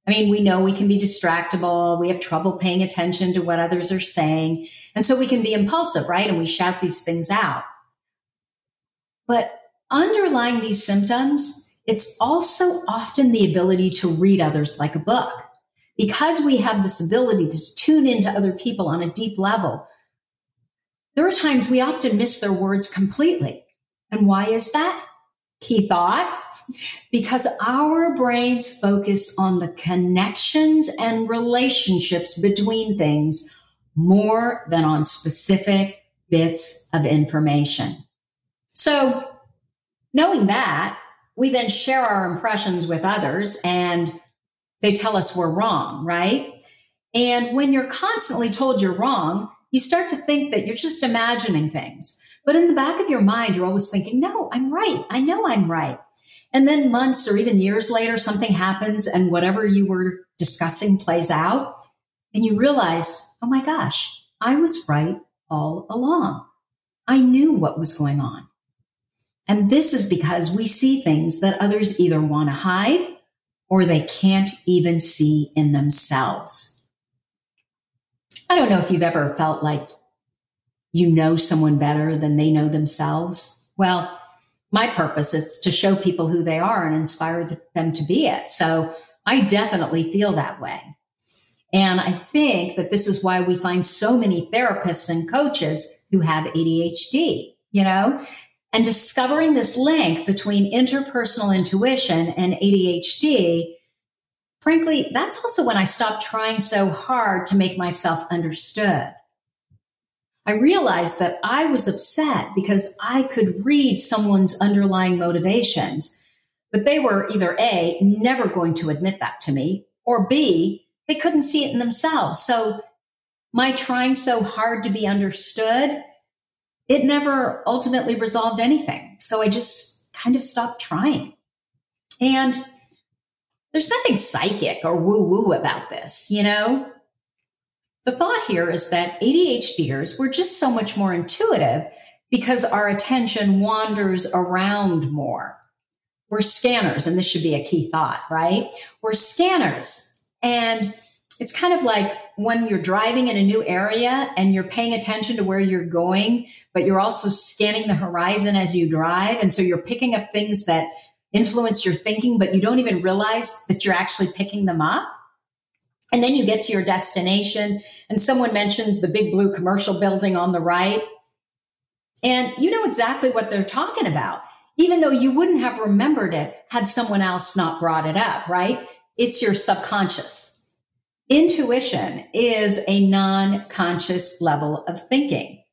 I mean, we know we can be distractible. We have trouble paying attention to what others are saying. And so we can be impulsive, right? And we shout these things out. But underlying these symptoms it's also often the ability to read others like a book. Because we have this ability to tune into other people on a deep level, there are times we often miss their words completely. And why is that? Key thought. Because our brains focus on the connections and relationships between things more than on specific bits of information. So knowing that, we then share our impressions with others and they tell us we're wrong, right? And when you're constantly told you're wrong, you start to think that you're just imagining things. But in the back of your mind, you're always thinking, no, I'm right. I know I'm right. And then months or even years later, something happens and whatever you were discussing plays out. And you realize, oh my gosh, I was right all along. I knew what was going on. And this is because we see things that others either want to hide or they can't even see in themselves. I don't know if you've ever felt like you know someone better than they know themselves. Well, my purpose is to show people who they are and inspire them to be it. So I definitely feel that way. And I think that this is why we find so many therapists and coaches who have ADHD, you know, and discovering this link between interpersonal intuition and ADHD, frankly, that's also when I stopped trying so hard to make myself understood. I realized that I was upset because I could read someone's underlying motivations, but they were either A, never going to admit that to me, or B, they couldn't see it in themselves. So my trying so hard to be understood, it never ultimately resolved anything. So I just kind of stopped trying. And there's nothing psychic or woo woo about this, you know? The thought here is that ADHDers were just so much more intuitive because our attention wanders around more. We're scanners, and this should be a key thought, right? We're scanners. And it's kind of like when you're driving in a new area and you're paying attention to where you're going, but you're also scanning the horizon as you drive. And so you're picking up things that influence your thinking, but you don't even realize that you're actually picking them up. And then you get to your destination and someone mentions the big blue commercial building on the right. And you know exactly what they're talking about, even though you wouldn't have remembered it had someone else not brought it up, right? It's your subconscious. Intuition is a non conscious level of thinking.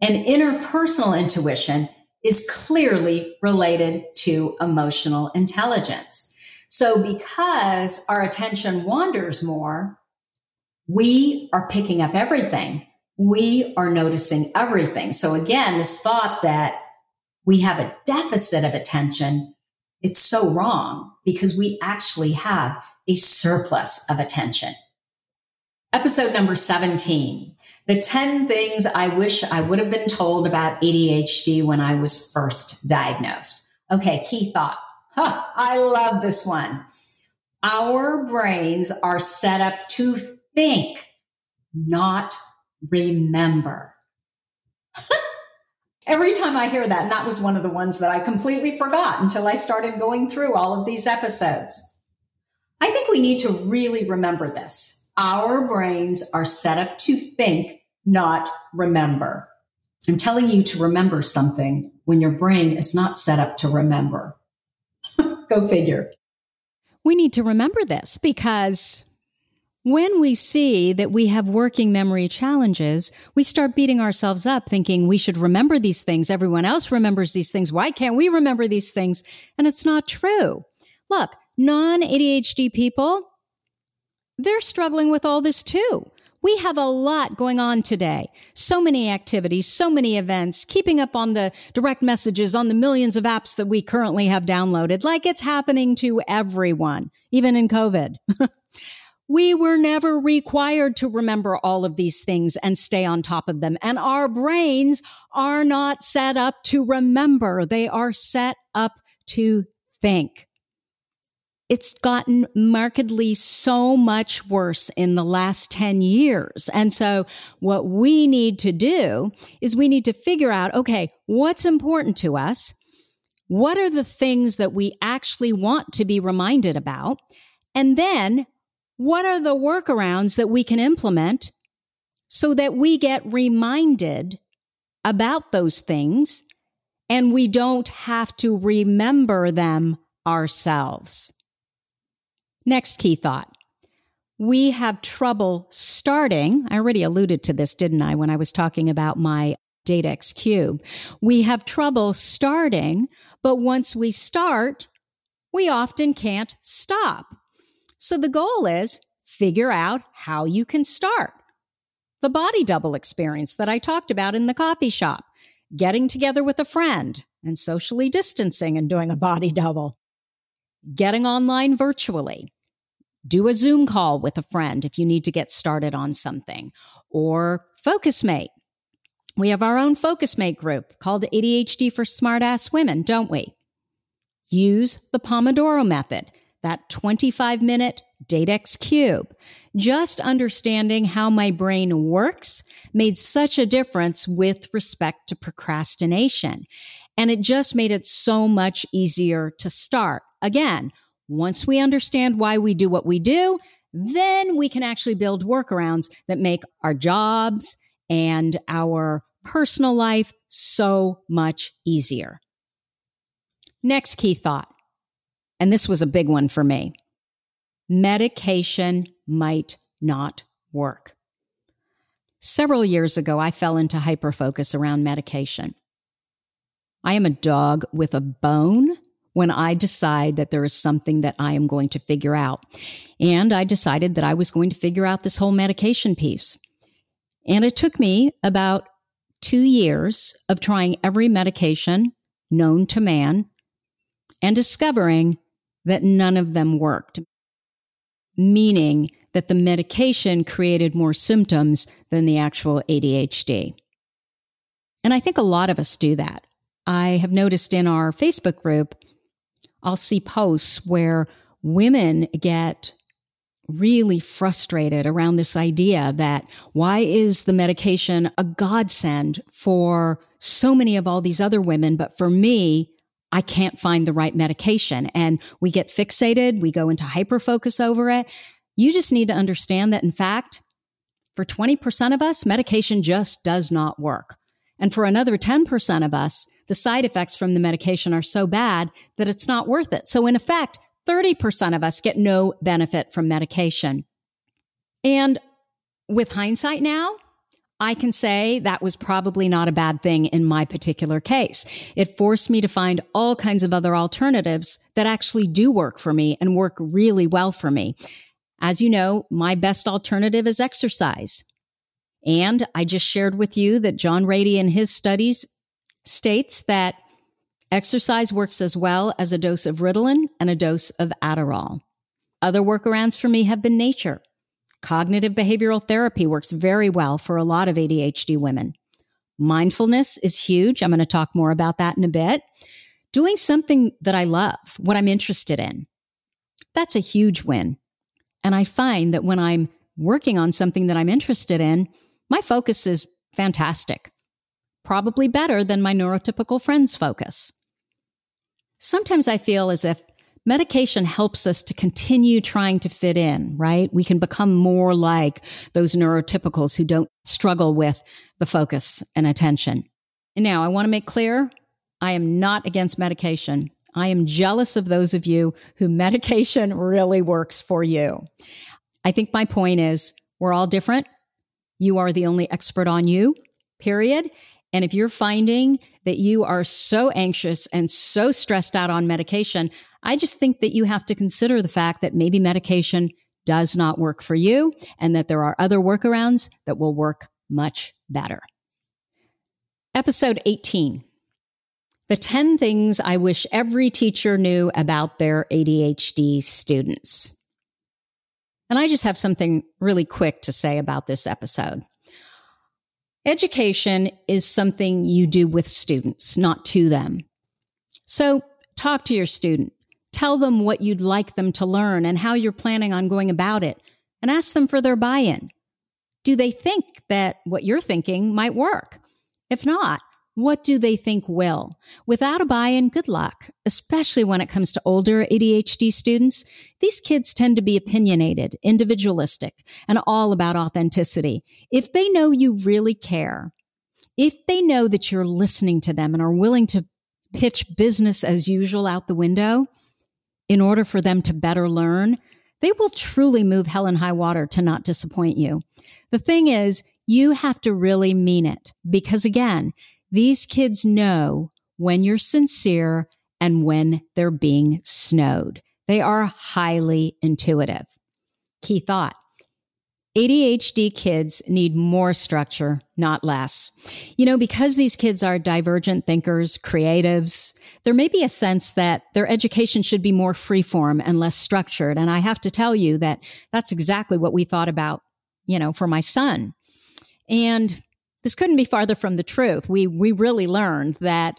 And interpersonal intuition is clearly related to emotional intelligence. So because our attention wanders more, we are picking up everything. We are noticing everything. So again, this thought that we have a deficit of attention, it's so wrong because we actually have a surplus of attention. Episode number 17 The 10 things I wish I would have been told about ADHD when I was first diagnosed. Okay, key thought. Huh, I love this one. Our brains are set up to think, not remember. Every time I hear that, and that was one of the ones that I completely forgot until I started going through all of these episodes. I think we need to really remember this our brains are set up to think, not remember. I'm telling you to remember something when your brain is not set up to remember. Go figure. We need to remember this because when we see that we have working memory challenges, we start beating ourselves up thinking we should remember these things. Everyone else remembers these things. Why can't we remember these things? And it's not true. Look, non ADHD people, they're struggling with all this too. We have a lot going on today. So many activities, so many events, keeping up on the direct messages on the millions of apps that we currently have downloaded, like it's happening to everyone, even in COVID. we were never required to remember all of these things and stay on top of them. And our brains are not set up to remember. They are set up to think it's gotten markedly so much worse in the last 10 years. And so what we need to do is we need to figure out, okay, what's important to us? what are the things that we actually want to be reminded about? And then what are the workarounds that we can implement so that we get reminded about those things and we don't have to remember them ourselves? Next key thought. We have trouble starting. I already alluded to this, didn't I, when I was talking about my Datexx Cube. We have trouble starting, but once we start, we often can't stop. So the goal is figure out how you can start. The body double experience that I talked about in the coffee shop, getting together with a friend and socially distancing and doing a body double, getting online virtually, do a Zoom call with a friend if you need to get started on something, or FocusMate we have our own FocusMate group called ADHD for Smartass Women, don't we? Use the Pomodoro method, that 25 minute Datexx Cube. Just understanding how my brain works made such a difference with respect to procrastination. And it just made it so much easier to start. Again, once we understand why we do what we do, then we can actually build workarounds that make our jobs and our personal life so much easier. Next key thought, and this was a big one for me medication might not work. Several years ago, I fell into hyperfocus around medication. I am a dog with a bone when I decide that there is something that I am going to figure out. And I decided that I was going to figure out this whole medication piece. And it took me about two years of trying every medication known to man and discovering that none of them worked, meaning that the medication created more symptoms than the actual ADHD. And I think a lot of us do that. I have noticed in our Facebook group, I'll see posts where women get really frustrated around this idea that why is the medication a godsend for so many of all these other women, but for me, I can't find the right medication. And we get fixated, we go into hyperfocus over it. You just need to understand that, in fact, for 20% of us, medication just does not work. And for another 10% of us, the side effects from the medication are so bad that it's not worth it. So, in effect, 30% of us get no benefit from medication. And with hindsight now, I can say that was probably not a bad thing in my particular case. It forced me to find all kinds of other alternatives that actually do work for me and work really well for me. As you know, my best alternative is exercise. And I just shared with you that John Ratey in his studies states that Exercise works as well as a dose of Ritalin and a dose of Adderall. Other workarounds for me have been nature. Cognitive behavioral therapy works very well for a lot of ADHD women. Mindfulness is huge. I'm going to talk more about that in a bit. Doing something that I love, what I'm interested in. That's a huge win. And I find that when I'm working on something that I'm interested in, my focus is fantastic. Probably better than my neurotypical friends' focus. Sometimes I feel as if medication helps us to continue trying to fit in, right? We can become more like those neurotypicals who don't struggle with the focus and attention. And now I want to make clear I am not against medication. I am jealous of those of you who medication really works for you. I think my point is we're all different. You are the only expert on you, period. And if you're finding that you are so anxious and so stressed out on medication, I just think that you have to consider the fact that maybe medication does not work for you and that there are other workarounds that will work much better. Episode 18 The 10 things I wish every teacher knew about their ADHD students. And I just have something really quick to say about this episode. Education is something you do with students, not to them. So talk to your student. Tell them what you'd like them to learn and how you're planning on going about it, and ask them for their buy in. Do they think that what you're thinking might work? If not, What do they think will? Without a buy-in, good luck. Especially when it comes to older ADHD students, these kids tend to be opinionated, individualistic, and all about authenticity. If they know you really care, if they know that you're listening to them and are willing to pitch business as usual out the window in order for them to better learn, they will truly move hell and high water to not disappoint you. The thing is, you have to really mean it because again, these kids know when you're sincere and when they're being snowed. They are highly intuitive. Key thought. ADHD kids need more structure, not less. You know, because these kids are divergent thinkers, creatives, there may be a sense that their education should be more freeform and less structured. And I have to tell you that that's exactly what we thought about, you know, for my son. And this couldn't be farther from the truth. We, we really learned that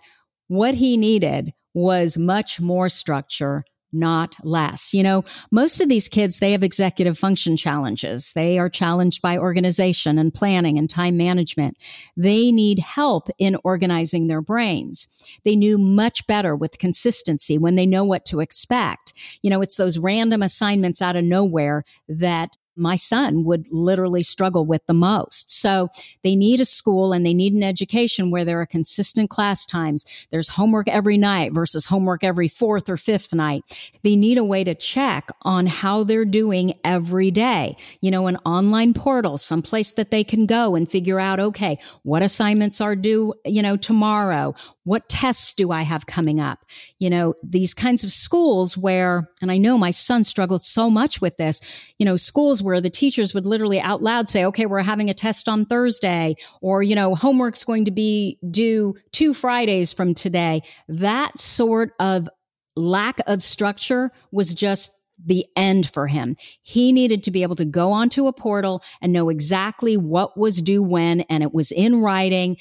what he needed was much more structure, not less. You know, most of these kids, they have executive function challenges. They are challenged by organization and planning and time management. They need help in organizing their brains. They knew much better with consistency when they know what to expect. You know, it's those random assignments out of nowhere that my son would literally struggle with the most. So they need a school and they need an education where there are consistent class times. There's homework every night versus homework every fourth or fifth night. They need a way to check on how they're doing every day. You know, an online portal, someplace that they can go and figure out, okay, what assignments are due, you know, tomorrow? What tests do I have coming up? You know, these kinds of schools where, and I know my son struggled so much with this, you know, schools where the teachers would literally out loud say, okay, we're having a test on Thursday, or, you know, homework's going to be due two Fridays from today. That sort of lack of structure was just the end for him. He needed to be able to go onto a portal and know exactly what was due when, and it was in writing.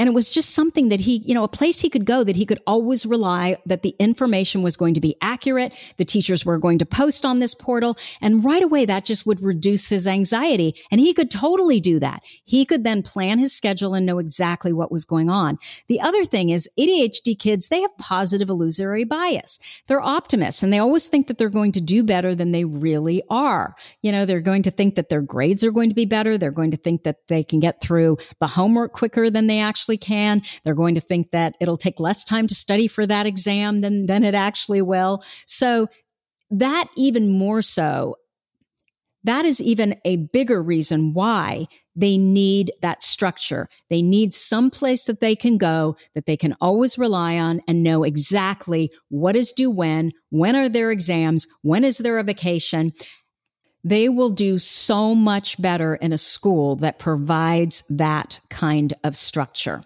And it was just something that he, you know, a place he could go that he could always rely that the information was going to be accurate. The teachers were going to post on this portal. And right away, that just would reduce his anxiety. And he could totally do that. He could then plan his schedule and know exactly what was going on. The other thing is ADHD kids, they have positive illusory bias. They're optimists and they always think that they're going to do better than they really are. You know, they're going to think that their grades are going to be better. They're going to think that they can get through the homework quicker than they actually actually can. They're going to think that it'll take less time to study for that exam than, than it actually will. So that even more so, that is even a bigger reason why they need that structure. They need some place that they can go that they can always rely on and know exactly what is due when, when are their exams, when is there a vacation, they will do so much better in a school that provides that kind of structure.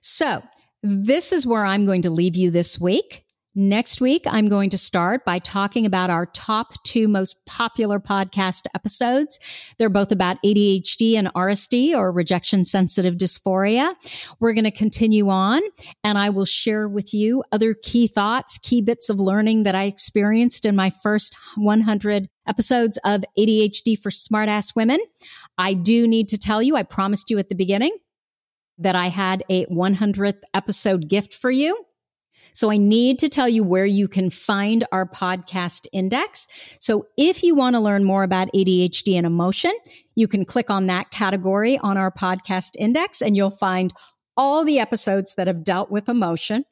So this is where I'm going to leave you this week. Next week, I'm going to start by talking about our top two most popular podcast episodes. They're both about ADHD and RSD or rejection sensitive dysphoria. We're going to continue on and I will share with you other key thoughts, key bits of learning that I experienced in my first 100 episodes of ADHD for smartass women. I do need to tell you, I promised you at the beginning that I had a 100th episode gift for you. So I need to tell you where you can find our podcast index. So if you want to learn more about ADHD and emotion, you can click on that category on our podcast index and you'll find all the episodes that have dealt with emotion.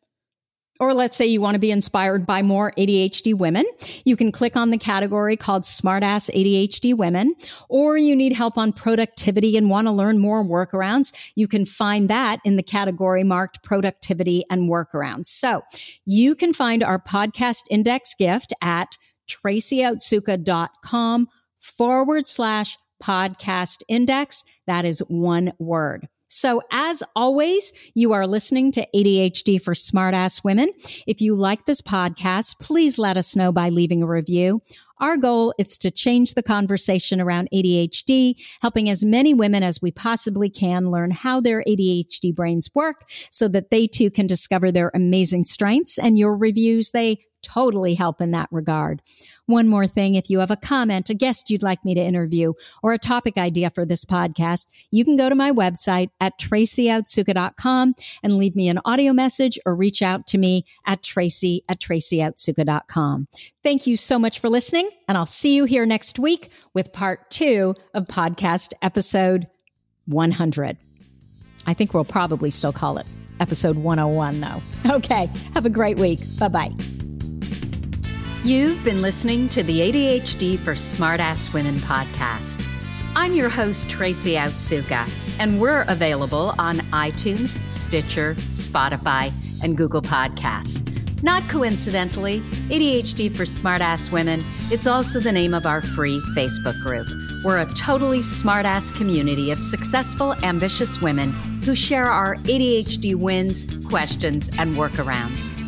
Or let's say you want to be inspired by more ADHD women. You can click on the category called Smartass ADHD Women. Or you need help on productivity and want to learn more workarounds. You can find that in the category marked productivity and workarounds. So you can find our podcast index gift at tracyotsuka.com forward slash podcast index. That is one word. So as always, you are listening to ADHD for smartass women. If you like this podcast, please let us know by leaving a review. Our goal is to change the conversation around ADHD, helping as many women as we possibly can learn how their ADHD brains work so that they too can discover their amazing strengths and your reviews. They totally help in that regard. One more thing. If you have a comment, a guest you'd like me to interview, or a topic idea for this podcast, you can go to my website at tracyotsuka.com and leave me an audio message or reach out to me at tracy at tracyotsuka.com. Thank you so much for listening, and I'll see you here next week with part two of podcast episode 100. I think we'll probably still call it episode 101, though. Okay, have a great week. Bye bye. You've been listening to the ADHD for Smartass Women podcast. I'm your host, Tracy Otsuka, and we're available on iTunes, Stitcher, Spotify, and Google Podcasts. Not coincidentally, ADHD for Smartass Women, it's also the name of our free Facebook group. We're a totally smartass community of successful, ambitious women who share our ADHD wins, questions, and workarounds.